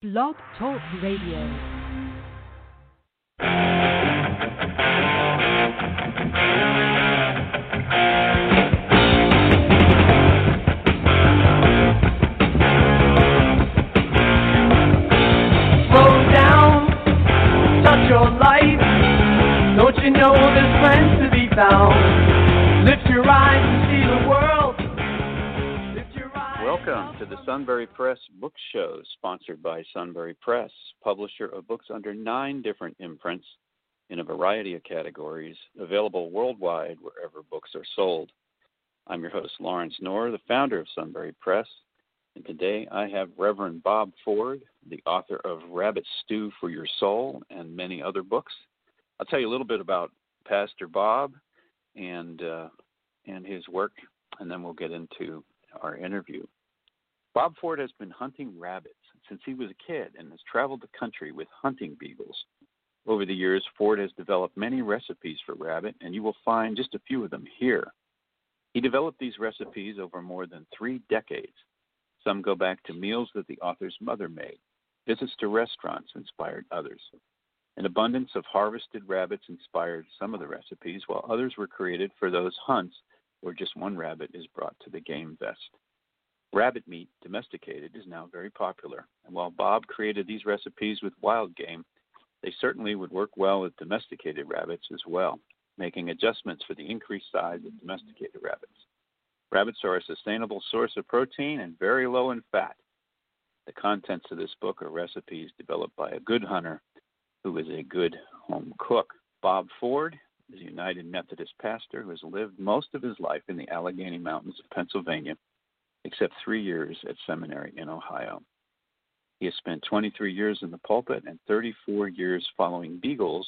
Blog Talk Radio. Slow down, touch your life. Don't you know there's friends to be found? Welcome to the Sunbury Press Book Show, sponsored by Sunbury Press, publisher of books under nine different imprints in a variety of categories, available worldwide wherever books are sold. I'm your host, Lawrence Knorr, the founder of Sunbury Press, and today I have Reverend Bob Ford, the author of Rabbit Stew for Your Soul and many other books. I'll tell you a little bit about Pastor Bob and uh, and his work, and then we'll get into our interview. Bob Ford has been hunting rabbits since he was a kid and has traveled the country with hunting beagles. Over the years, Ford has developed many recipes for rabbit, and you will find just a few of them here. He developed these recipes over more than three decades. Some go back to meals that the author's mother made. Visits to restaurants inspired others. An abundance of harvested rabbits inspired some of the recipes, while others were created for those hunts where just one rabbit is brought to the game vest. Rabbit meat, domesticated, is now very popular, and while Bob created these recipes with wild game, they certainly would work well with domesticated rabbits as well, making adjustments for the increased size of domesticated rabbits. Rabbits are a sustainable source of protein and very low in fat. The contents of this book are recipes developed by a good hunter who is a good home cook. Bob Ford is a United Methodist pastor who has lived most of his life in the Allegheny Mountains of Pennsylvania, except three years at seminary in Ohio. He has spent 23 years in the pulpit and 34 years following beagles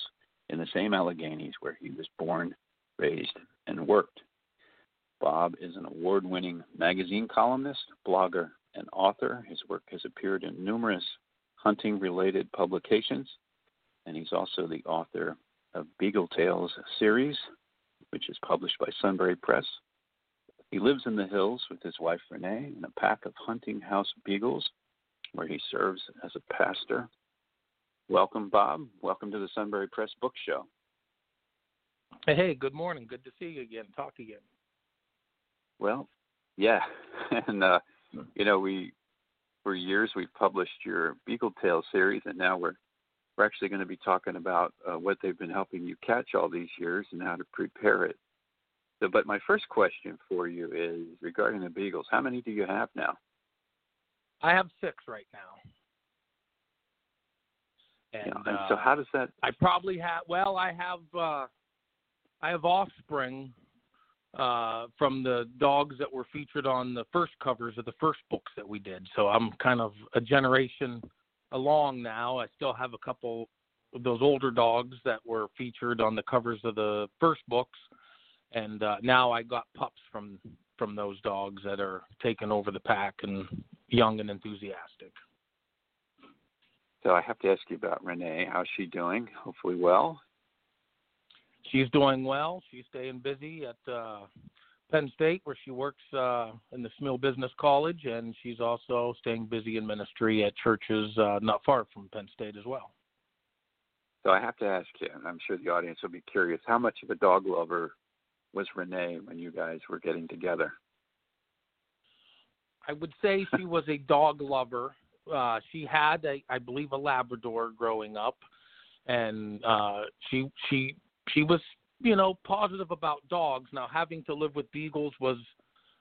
in the same Alleghenies where he was born, raised, and worked. Bob is an award winning magazine columnist, blogger, and author. His work has appeared in numerous hunting related publications, and he's also the author of Beagle Tales series, which is published by Sunbury Press. He lives in the hills with his wife Renee and a pack of hunting house beagles, where he serves as a pastor. Welcome, Bob. Welcome to the Sunbury Press Book Show. Hey, good morning. Good to see you again. Talk to you again. Well, yeah, and uh, you know we for years we've published your Beagle Tale series, and now we're we're actually going to be talking about uh, what they've been helping you catch all these years and how to prepare it. So, but my first question for you is regarding the beagles. How many do you have now? I have six right now. And, know, and uh, so how does that? I probably have. Well, I have. uh I have offspring uh from the dogs that were featured on the first covers of the first books that we did. So I'm kind of a generation along now. I still have a couple of those older dogs that were featured on the covers of the first books, and uh, now I got pups from from those dogs that are taking over the pack and young and enthusiastic. So I have to ask you about Renee. How's she doing? Hopefully well. She's doing well. She's staying busy at uh, Penn State, where she works uh, in the Smeal Business College, and she's also staying busy in ministry at churches uh, not far from Penn State as well. So I have to ask you, and I'm sure the audience will be curious, how much of a dog lover was Renee when you guys were getting together? I would say she was a dog lover. Uh, she had, a, I believe, a Labrador growing up, and uh, she she she was, you know, positive about dogs. Now, having to live with beagles was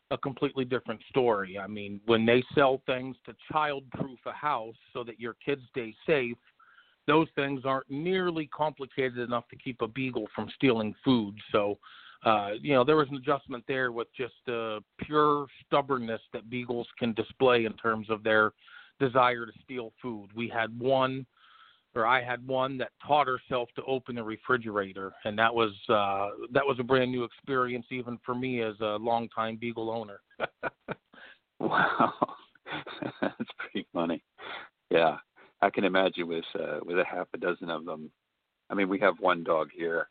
a completely different story. I mean, when they sell things to child-proof a house so that your kids stay safe, those things aren't nearly complicated enough to keep a beagle from stealing food. So uh, you know, there was an adjustment there with just the pure stubbornness that beagles can display in terms of their desire to steal food. We had one, or I had one that taught herself to open the refrigerator, and that was uh, that was a brand new experience even for me as a longtime beagle owner. Wow, that's pretty funny. Yeah, I can imagine with uh, with a half a dozen of them. I mean, we have one dog here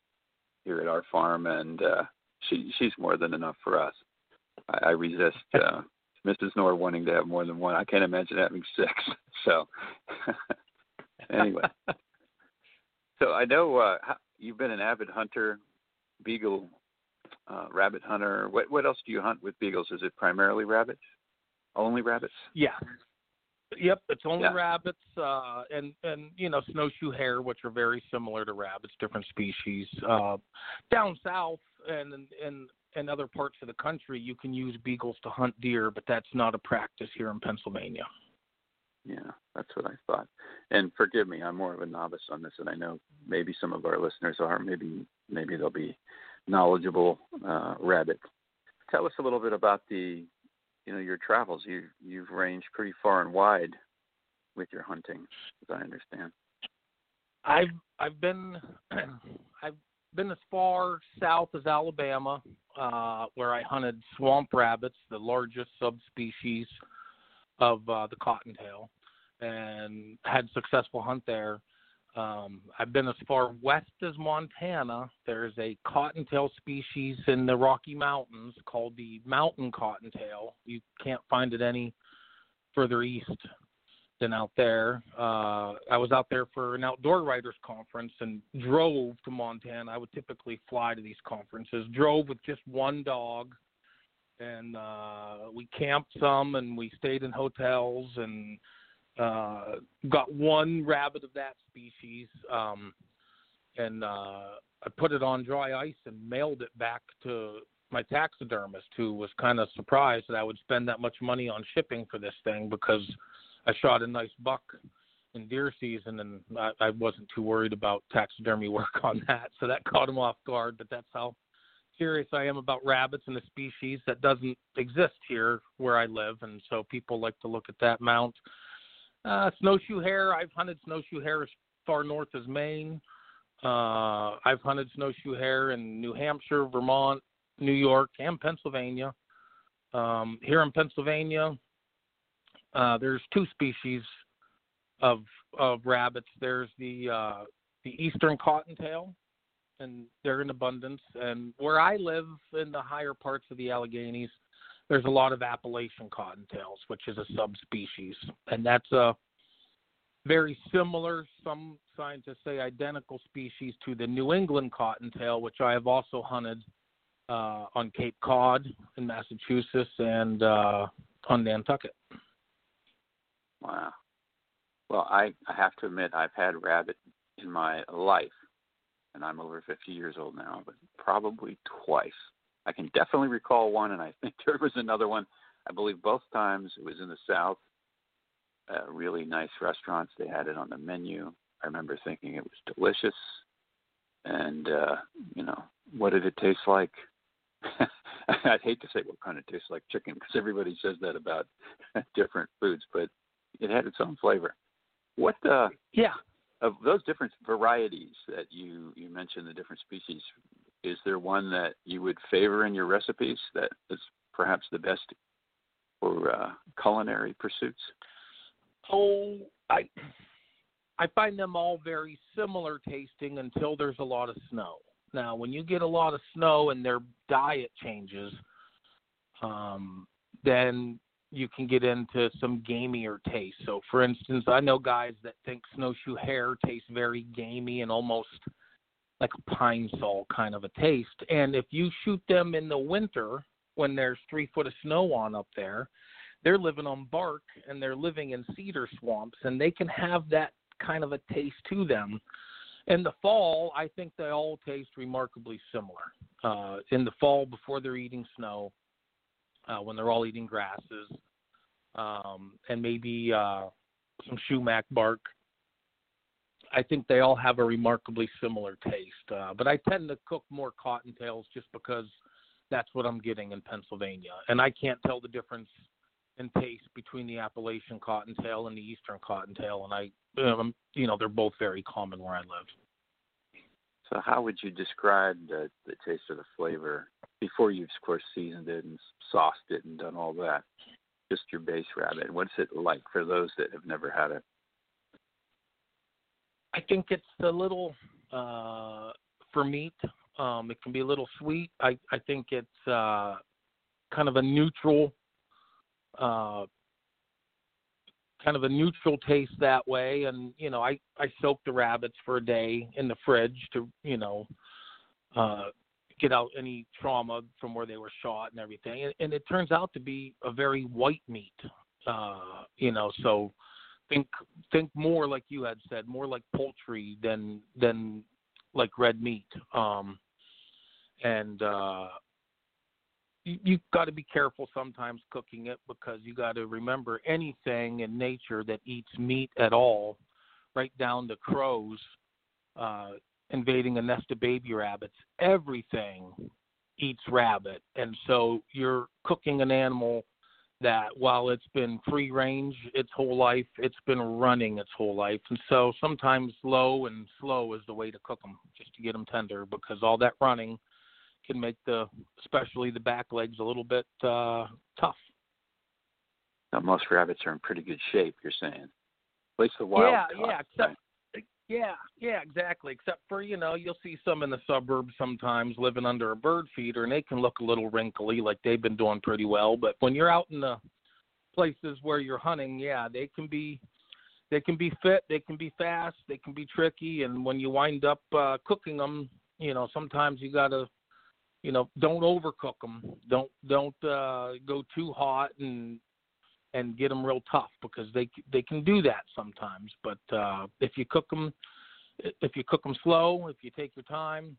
here at our farm, and uh, she she's more than enough for us. I, I resist uh, Mrs. Knorr wanting to have more than one. I can't imagine having six. So anyway, so I know uh, you've been an avid hunter, beagle, uh, rabbit hunter. What what else do you hunt with beagles? Is it primarily rabbits? Only rabbits? Yeah. Yep, it's only Yeah. rabbits uh, and and you know snowshoe hare, which are very similar to rabbits, different species. Uh, down south and and and other parts of the country, you can use beagles to hunt deer, but that's not a practice here in Pennsylvania. Yeah, that's what I thought. And forgive me, I'm more of a novice on this, and I know maybe some of our listeners are. Maybe maybe they'll be knowledgeable uh, rabbit. Tell us a little bit about the, you know, your travels. You you've ranged pretty far and wide with your hunting, as I understand. I've I've been I've been as far south as Alabama, uh, where I hunted swamp rabbits, the largest subspecies of uh, the cottontail, and had successful hunt there. Um, I've been as far west as Montana. There's a cottontail species in the Rocky Mountains called the mountain cottontail. You can't find it any further east than out there. Uh, I was out there for an outdoor writers conference and drove to Montana. I would typically fly to these conferences. Drove with just one dog, and uh, we camped some and we stayed in hotels and uh, got one rabbit of that species. Um, and uh, I put it on dry ice and mailed it back to my taxidermist, who was kind of surprised that I would spend that much money on shipping for this thing because I shot a nice buck in deer season, and I, I wasn't too worried about taxidermy work on that, so that caught him off guard. But that's how serious I am about rabbits and the species that doesn't exist here where I live, and so people like to look at that mount. Uh, snowshoe hare, I've hunted snowshoe hare as far north as Maine. Uh, I've hunted snowshoe hare in New Hampshire, Vermont, New York, and Pennsylvania. Um, here in Pennsylvania, uh, there's two species of of rabbits. There's the uh, the eastern cottontail, and they're in abundance. And where I live in the higher parts of the Alleghenies, there's a lot of Appalachian cottontails, which is a subspecies, and that's a very similar, some scientists say identical species to the New England cottontail, which I have also hunted uh, on Cape Cod in Massachusetts and uh, on Nantucket. Wow. Well, I, I have to admit, I've had rabbit in my life, and I'm over 50 years old now, but probably twice. I can definitely recall one, and I think there was another one. I believe both times it was in the South. Uh, really nice restaurants. They had it on the menu. I remember thinking it was delicious. And, uh, you know, what did it taste like? I'd hate to say what kind of tastes like chicken because everybody says that about different foods, but it had its own flavor. What uh, Yeah. of those different varieties that you you mentioned, the different species, is there one that you would favor in your recipes that is perhaps the best for uh, culinary pursuits? Oh, I I find them all very similar tasting until there's a lot of snow. Now, when you get a lot of snow and their diet changes, um, then you can get into some gamier taste. So, for instance, I know guys that think snowshoe hare tastes very gamey and almost like a pine sol kind of a taste. And if you shoot them in the winter when there's three foot of snow on up there, they're living on bark and they're living in cedar swamps and they can have that kind of a taste to them. In the fall, I think they all taste remarkably similar. Uh, in the fall, before they're eating snow, uh, when they're all eating grasses, um, and maybe uh, some sumac bark, I think they all have a remarkably similar taste. Uh, but I tend to cook more cottontails just because that's what I'm getting in Pennsylvania, and I can't tell the difference in taste between the Appalachian cottontail and the Eastern cottontail, and I, um, you know, they're both very common where I live. So, how would you describe the, the taste or the flavor before you've, of course, seasoned it and sauced it and done all that? Just your base rabbit. What's it like for those that have never had it? I think it's a little uh, for meat. Um, it can be a little sweet. I I think it's uh, kind of a neutral uh, kind of a neutral taste that way. And you know, I I soak the rabbits for a day in the fridge to you know uh, get out any trauma from where they were shot and everything. And, and it turns out to be a very white meat. Uh, you know, so think think more like you had said, more like poultry than than like red meat. Um, and uh, you, you've got to be careful sometimes cooking it because you got to remember anything in nature that eats meat at all, right down to crows uh, invading a nest of baby rabbits. Everything eats rabbit, and so you're cooking an animal that while it's been free range its whole life, it's been running its whole life. And so sometimes low and slow is the way to cook them, just to get them tender, because all that running can make the, especially the back legs, a little bit uh, tough. Now, most rabbits are in pretty good shape. You're saying, at least the wild. Yeah, caught, yeah. Except, yeah, yeah, exactly. Except for you know, you'll see some in the suburbs sometimes living under a bird feeder, and they can look a little wrinkly, like they've been doing pretty well. But when you're out in the places where you're hunting, yeah, they can be they can be fit, they can be fast, they can be tricky, and when you wind up uh, cooking them, you know, sometimes you gotta, you know, don't overcook them, don't don't uh, go too hot and and get them real tough because they they can do that sometimes. But uh, if you cook them, if you cook them slow, if you take your time,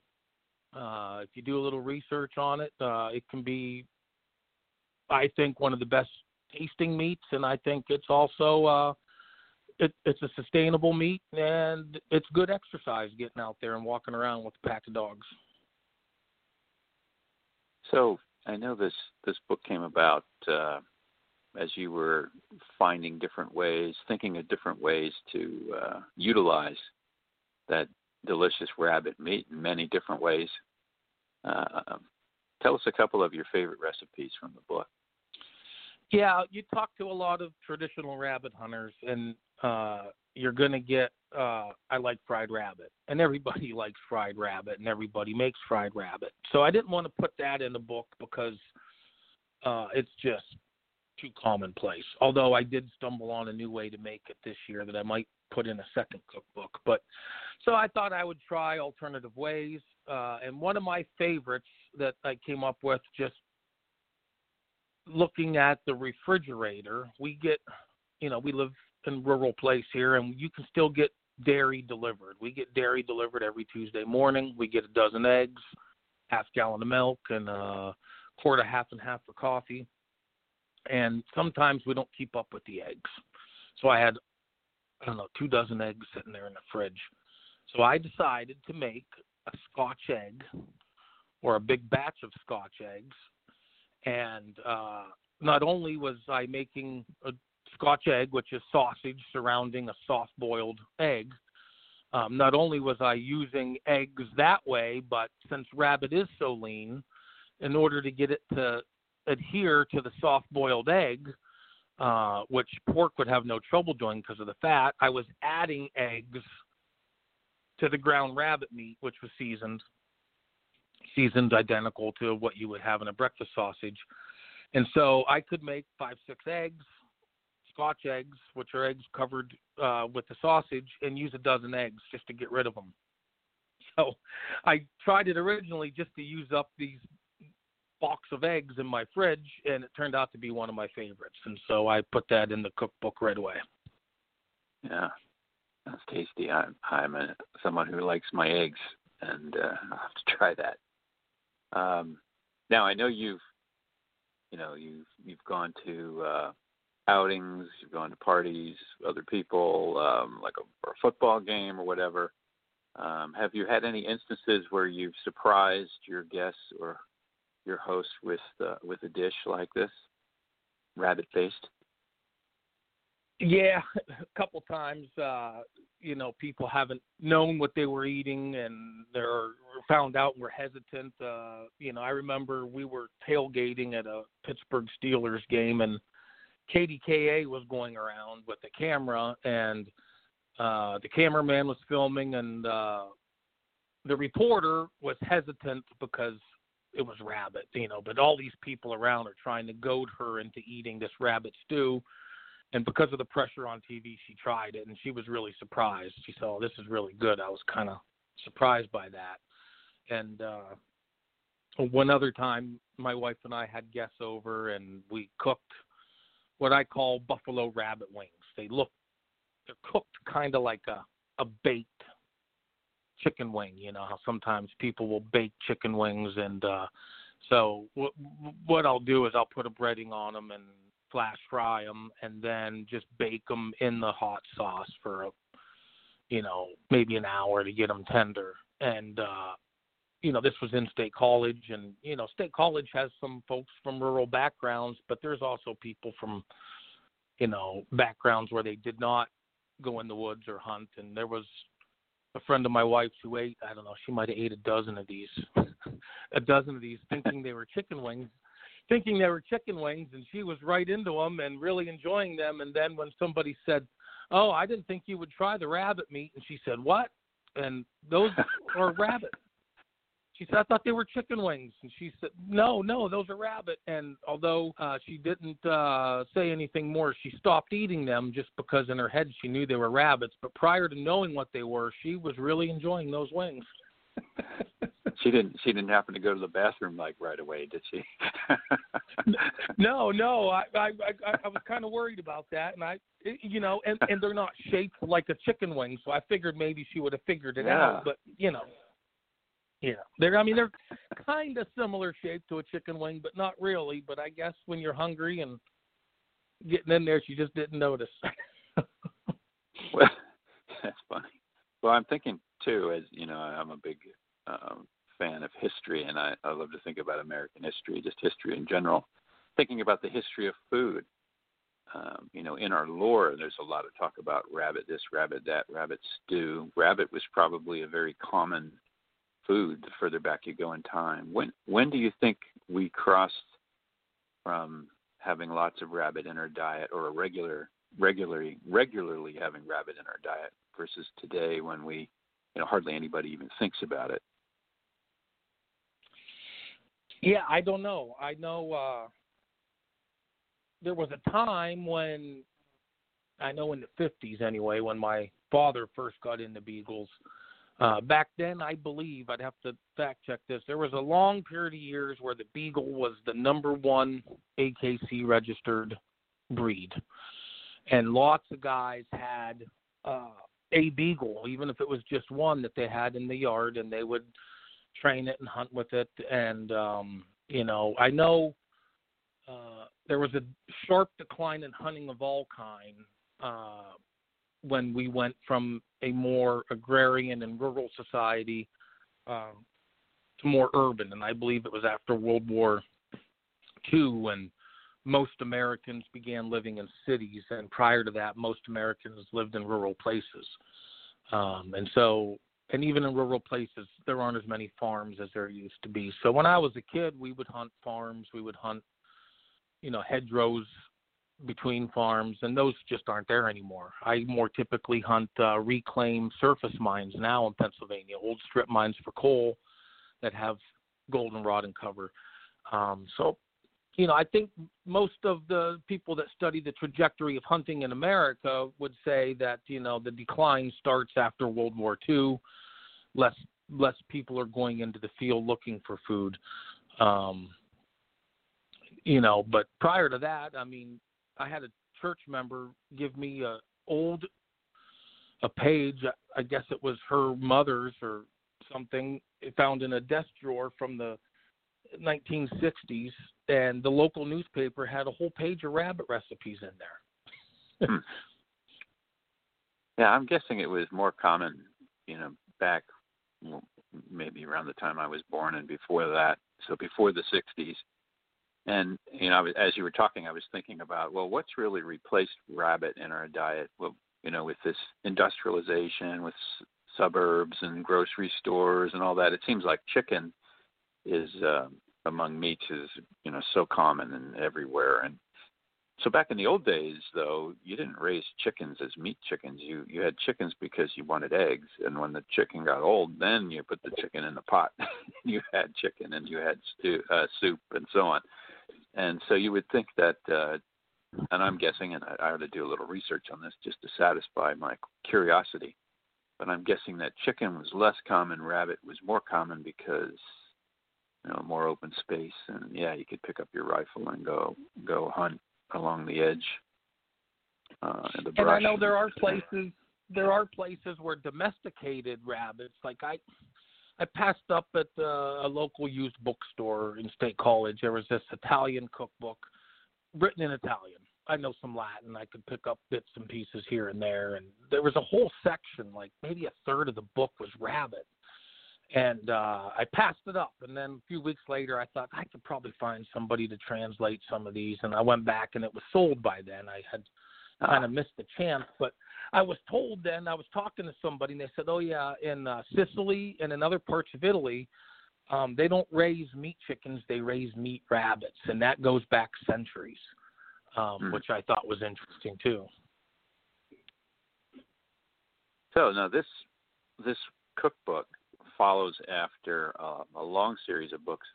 uh, if you do a little research on it, uh, it can be, I think, one of the best tasting meats, and I think it's also uh, it, it's a sustainable meat and it's good exercise getting out there and walking around with a pack of dogs. So I know this this book came about uh, as you were finding different ways, thinking of different ways to uh, utilize that delicious rabbit meat in many different ways. Uh, tell us a couple of your favorite recipes from the book. Yeah, you talk to a lot of traditional rabbit hunters, and uh, you're going to get. Uh, I like fried rabbit, and everybody likes fried rabbit, and everybody makes fried rabbit. So I didn't want to put that in the book because uh, it's just too commonplace. Although I did stumble on a new way to make it this year that I might put in a second cookbook. But so I thought I would try alternative ways. Uh, and one of my favorites that I came up with just looking at the refrigerator, we get, you know, we live in rural place here and you can still get dairy delivered. We get dairy delivered every Tuesday morning. We get a dozen eggs, half gallon of milk, and a quart of half and half for coffee and sometimes we don't keep up with the eggs. So I had, I don't know, two dozen eggs sitting there in the fridge. So I decided to make a Scotch egg or a big batch of Scotch eggs. And uh, not only was I making a Scotch egg, which is sausage surrounding a soft boiled egg, um, not only was I using eggs that way, but since rabbit is so lean, in order to get it to adhere to the soft boiled egg, uh, which pork would have no trouble doing because of the fat, I was adding eggs to the ground rabbit meat, which was seasoned, seasoned identical to what you would have in a breakfast sausage. And so I could make five, six eggs, Scotch eggs, which are eggs covered uh, with the sausage, and use a dozen eggs just to get rid of them. So I tried it originally just to use up these box of eggs in my fridge, and it turned out to be one of my favorites. And so I put that in the cookbook right away. Yeah, that's tasty. I'm I'm a, someone who likes my eggs, and uh, I'll have to try that. Um, now I know you've, you know, you've you've gone to uh, outings, you've gone to parties, other people, um, like a, a football game or whatever. Um, have you had any instances where you've surprised your guests or your host with uh, with a dish like this, rabbit based? Yeah, a couple times. Uh, you know, people haven't known what they were eating, and they're found out and were hesitant. Uh, you know, I remember we were tailgating at a Pittsburgh Steelers game, and KDKA was going around with the camera, and uh, the cameraman was filming, and uh, the reporter was hesitant because it was rabbit, you know. But all these people around are trying to goad her into eating this rabbit stew, and because of the pressure on TV, she tried it, and she was really surprised. She said, "Oh, this is really good." I was kind of surprised by that, and uh, one other time, my wife and I had guests over, and we cooked what I call buffalo rabbit wings. They look they're cooked kind of like a a baked chicken wing. You know how sometimes people will bake chicken wings, and uh, so what what I'll do is I'll put a breading on them and flash fry them, and then just bake them in the hot sauce for a, you know maybe an hour to get them tender. And uh, you know this was in State College, and you know State College has some folks from rural backgrounds, but there's also people from you know backgrounds where they did not go in the woods or hunt, and there was a friend of my wife's who ate I don't know she might have ate a dozen of these, a dozen of these, thinking they were chicken wings, thinking they were chicken wings, and she was right into them and really enjoying them. And then when somebody said, "Oh, I didn't think you would try the rabbit meat," and she said, "What?" And those are rabbit. She said, I thought they were chicken wings. And she said, No, no, those are rabbit. And although uh, she didn't uh, say anything more, she stopped eating them just because in her head she knew they were rabbits. But prior to knowing what they were, she was really enjoying those wings. she didn't. She didn't happen to go to the bathroom like right away, did she? no, no. I, I, I, I was kind of worried about that, and I, you know, and and they're not shaped like a chicken wing, so I figured maybe she would have figured it yeah. out. But you know, yeah, they're. I mean, they're kind of similar shape to a chicken wing, but not really. But I guess when you're hungry and getting in there, she just didn't notice. well, that's funny. Well, I'm thinking too, as you know, I'm a big um, fan of history, and I, I love to think about American history, just history in general. Thinking about the history of food. Um, you know, in our lore, there's a lot of talk about rabbit this, rabbit that, rabbit stew. Rabbit was probably a very common food the further back you go in time. When when do you think we crossed from having lots of rabbit in our diet or a regular regularly regularly having rabbit in our diet versus today when we you know hardly anybody even thinks about it? Yeah, I don't know. I know uh there was a time when I know in the 50s anyway when my father first got into beagles uh, back then, I believe I'd have to fact check this. There was a long period of years where the Beagle was the number one AKC registered breed, and lots of guys had uh, a Beagle, even if it was just one that they had in the yard, and they would train it and hunt with it. And um, you know, I know uh, there was a sharp decline in hunting of all kind uh, when we went from a more agrarian and rural society um, to more urban. And I believe it was after World War II when most Americans began living in cities. And prior to that, most Americans lived in rural places. Um, and so, and even in rural places, there aren't as many farms as there used to be. So when I was a kid, we would hunt farms, we would hunt, you know, hedgerows between farms, and those just aren't there anymore. I more typically hunt uh, reclaimed surface mines now in Pennsylvania, old strip mines for coal that have goldenrod and cover. Um, so, you know, I think most of the people that study the trajectory of hunting in America would say that you know the decline starts after World War II. Less less people are going into the field looking for food. Um, you know, but prior to that, I mean, I had a church member give me a old a page. I guess it was her mother's or something. Found in a desk drawer from the 1960s, and the local newspaper had a whole page of rabbit recipes in there. hmm. Yeah, I'm guessing it was more common, you know, back maybe around the time I was born and before that. So before the 60s, and you know, as you were talking, I was thinking about well, what's really replaced rabbit in our diet? Well, you know, with this industrialization, with suburbs and grocery stores and all that, it seems like chicken is uh, among meats is you know so common and everywhere. And so back in the old days, though, you didn't raise chickens as meat chickens. You you had chickens because you wanted eggs, and when the chicken got old, then you put the chicken in the pot. you had chicken, and you had stew, uh, soup, and so on. And so you would think that, uh, and I'm guessing, and I, I ought to do a little research on this just to satisfy my curiosity. But I'm guessing that chicken was less common, rabbit was more common because you know more open space, and yeah, you could pick up your rifle and go go hunt along the edge. Uh, the and I know there are places there are places where domesticated rabbits, like I, I passed up at uh, a local used bookstore in State College. There was this Italian cookbook written in Italian. I know some Latin. I could pick up bits and pieces here and there. And there was a whole section, like maybe a third of the book was rabbit and uh, I passed it up. And then a few weeks later, I thought I could probably find somebody to translate some of these, and I went back, and it was sold by then. I had kind of missed the chance, but I was told then I was talking to somebody, and they said, "Oh yeah, in uh, Sicily and in other parts of Italy." Um, they don't raise meat chickens; they raise meat rabbits, and that goes back centuries, um, mm. which I thought was interesting too. So now this this cookbook follows after uh, a long series of books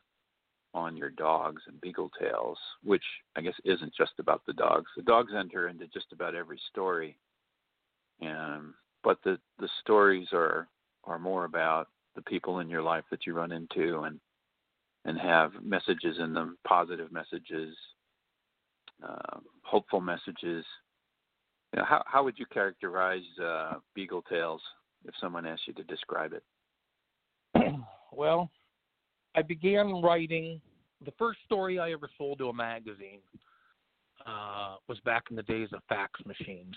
on your dogs and beagle tales, which I guess isn't just about the dogs. The dogs enter into just about every story, and but the the stories are are more about the people in your life that you run into and and have messages in them, positive messages, uh, hopeful messages. You know, how how would you characterize uh, Beagle Tales if someone asked you to describe it? well, I began writing. The first story I ever sold to a magazine uh, was back in the days of fax machines,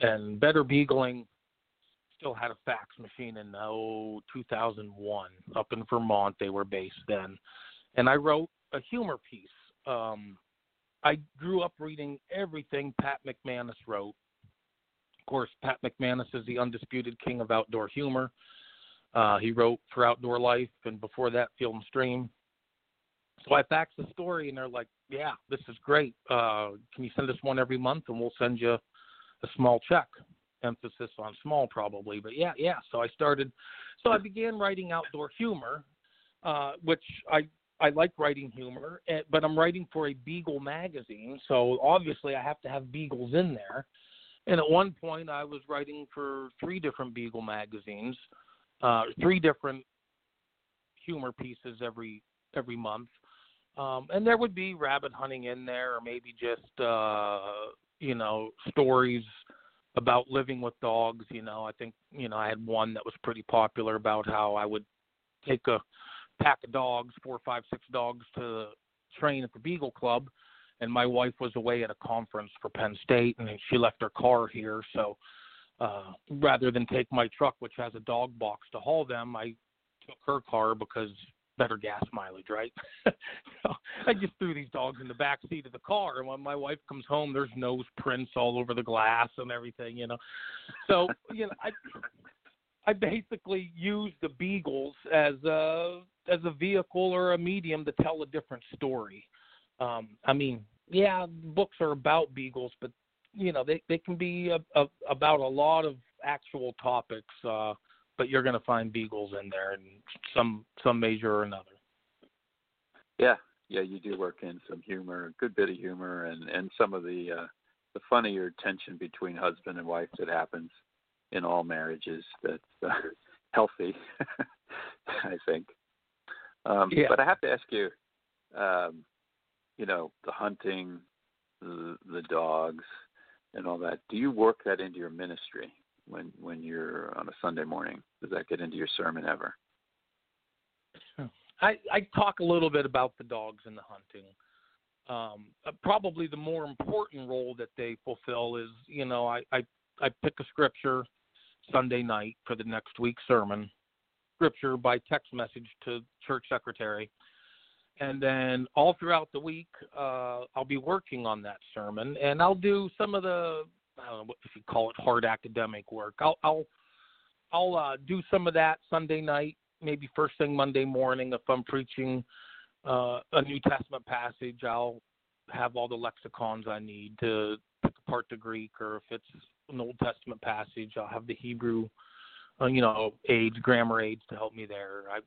and Better Beagling still had a fax machine in oh 2001 up in Vermont. They were based then, and I wrote a humor piece. Um, I grew up reading everything Pat McManus wrote. Of course, Pat McManus is the undisputed king of outdoor humor. Uh, he wrote for Outdoor Life, and before that, Field and Stream. So I faxed the story, and they're like, "Yeah, this is great. Uh, can you send us one every month, and we'll send you a small check." Emphasis on small, probably, but yeah, yeah. So I started. So I began writing outdoor humor, uh, which I I like writing humor, eh, but I'm writing for a Beagle magazine, so obviously I have to have beagles in there. And at one point, I was writing for three different Beagle magazines uh, three different humor pieces every every month. Um, and there would be rabbit hunting in there, or maybe just uh, you know stories about living with dogs. You know, I think you know I had one that was pretty popular about how I would take a pack of dogs, four, five, six dogs to train at the Beagle Club, and my wife was away at a conference for Penn State, and she left her car here, so uh, rather than take my truck, which has a dog box to haul them, I took her car because better gas mileage, right? so I just threw these dogs in the back seat of the car, and when my wife comes home, there's nose prints all over the glass and everything, you know. So you know, I I basically use the beagles as a as a vehicle or a medium to tell a different story. Um, I mean, yeah, books are about beagles, but you know they they can be a, a, about a lot of actual topics, uh, but you're going to find beagles in there in some some measure or another. Yeah, yeah, you do work in some humor, a good bit of humor, and and some of the uh, the funnier tension between husband and wife that happens in all marriages. That's uh, healthy, I think. Um, yeah. But I have to ask you, um, you know, the hunting, the, the dogs, and all that. Do you work that into your ministry when when you're on a Sunday morning? Does that get into your sermon ever? I, I talk a little bit about the dogs and the hunting. Um, uh, probably the more important role that they fulfill is, you know, I, I I pick a scripture Sunday night for the next week's sermon, scripture by text message to church secretary, and then all throughout the week uh, I'll be working on that sermon, and I'll do some of the I don't know if you call it hard academic work. I'll I'll I'll uh, do some of that Sunday night, maybe first thing Monday morning if I'm preaching uh, a New Testament passage. I'll have all the lexicons I need to pick apart the Greek, or if it's an Old Testament passage, I'll have the Hebrew, uh, you know, aids, grammar aids to help me there. I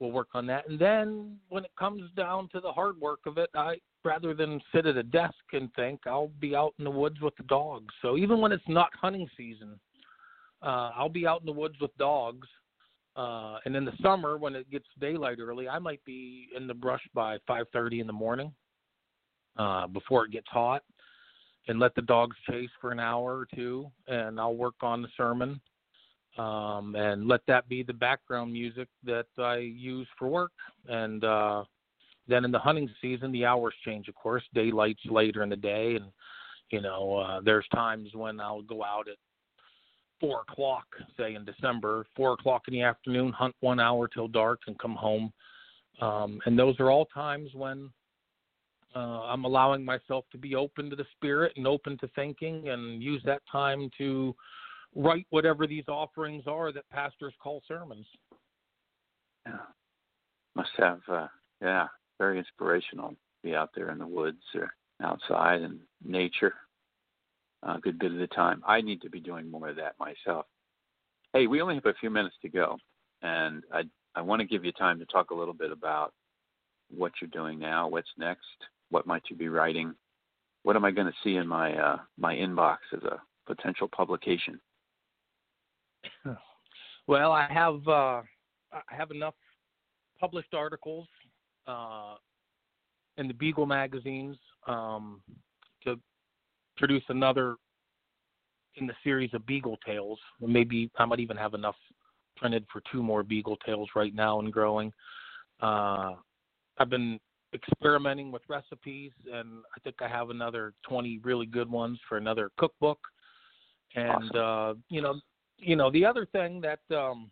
will work on that, and then when it comes down to the hard work of it, I rather than sit at a desk and think, I'll be out in the woods with the dogs. So even when it's not hunting season, uh, I'll be out in the woods with dogs. Uh, and in the summer, when it gets daylight early, I might be in the brush by 5:30 in the morning uh, before it gets hot, and let the dogs chase for an hour or two, and I'll work on the sermon, um, and let that be the background music that I use for work. And uh, then in the hunting season, the hours change. Of course, daylight's later in the day, and you know uh, there's times when I'll go out at four o'clock, say in December, four o'clock in the afternoon, hunt one hour till dark, and come home. Um, and those are all times when uh, I'm allowing myself to be open to the spirit and open to thinking, and use that time to write whatever these offerings are that pastors call sermons. Yeah, must have. Uh, yeah, very inspirational. Be out there in the woods or outside in nature a good bit of the time. I need to be doing more of that myself. Hey, we only have a few minutes to go, and I I want to give you time to talk a little bit about what you're doing now, what's next, what might you be writing, what am I going to see in my uh, my inbox as a potential publication? Well, I have uh, I have enough published articles uh, in the Beagle magazines um, to produce another in the series of Beagle Tales. Maybe I might even have enough printed for two more Beagle Tales right now and growing. Uh, I've been experimenting with recipes, and I think I have another 20 really good ones for another cookbook. And awesome. uh, you know, you know, the other thing that um,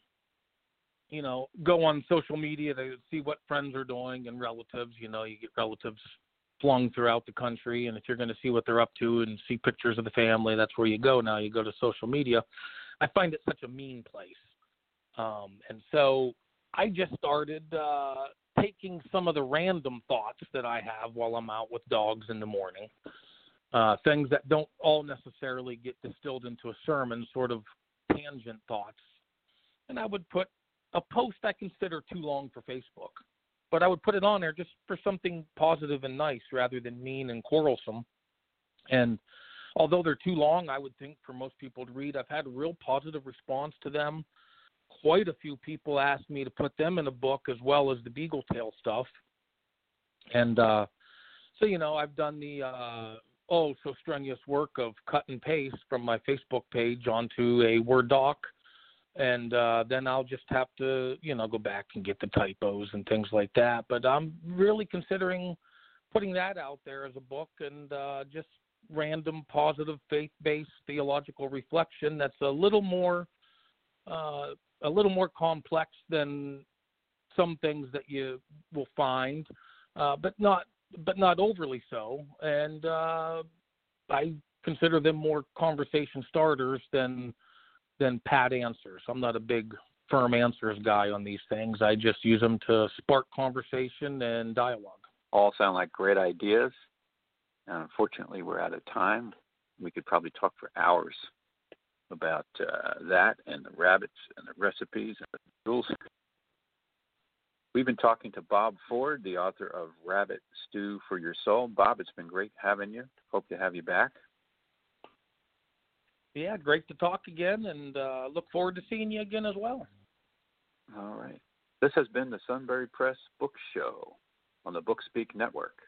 you know, go on social media to see what friends are doing and relatives. You know, you get relatives flung throughout the country. And if you're going to see what they're up to and see pictures of the family, that's where you go now. You go to social media. I find it such a mean place. Um, and so I just started uh, taking some of the random thoughts that I have while I'm out with dogs in the morning, uh, things that don't all necessarily get distilled into a sermon, sort of tangent thoughts. And I would put a post I consider too long for Facebook but I would put it on there just for something positive and nice rather than mean and quarrelsome. And although they're too long, I would think for most people to read, I've had a real positive response to them. Quite a few people asked me to put them in a book as well as the Beagle Tale stuff. And uh, so, you know, I've done the uh, oh so strenuous work of cut and paste from my Facebook page onto a Word doc and uh, then I'll just have to, you know, go back and get the typos and things like that. But I'm really considering putting that out there as a book and uh, just random, positive, faith-based theological reflection that's a little more, uh, a little more complex than some things that you will find, uh, but not, but not overly so. And uh, I consider them more conversation starters than than pat answers. I'm not a big firm answers guy on these things. I just use them to spark conversation and dialogue. All sound like great ideas. And unfortunately, we're out of time. We could probably talk for hours about uh, that and the rabbits and the recipes and the rules. We've been talking to Bob Ford, the author of Rabbit Stew for Your Soul. Bob, it's been great having you. Hope to have you back yeah, great to talk again, and uh, look forward to seeing you again as well. All right. This has been the Sunbury Press Book Show on the Bookspeak Network.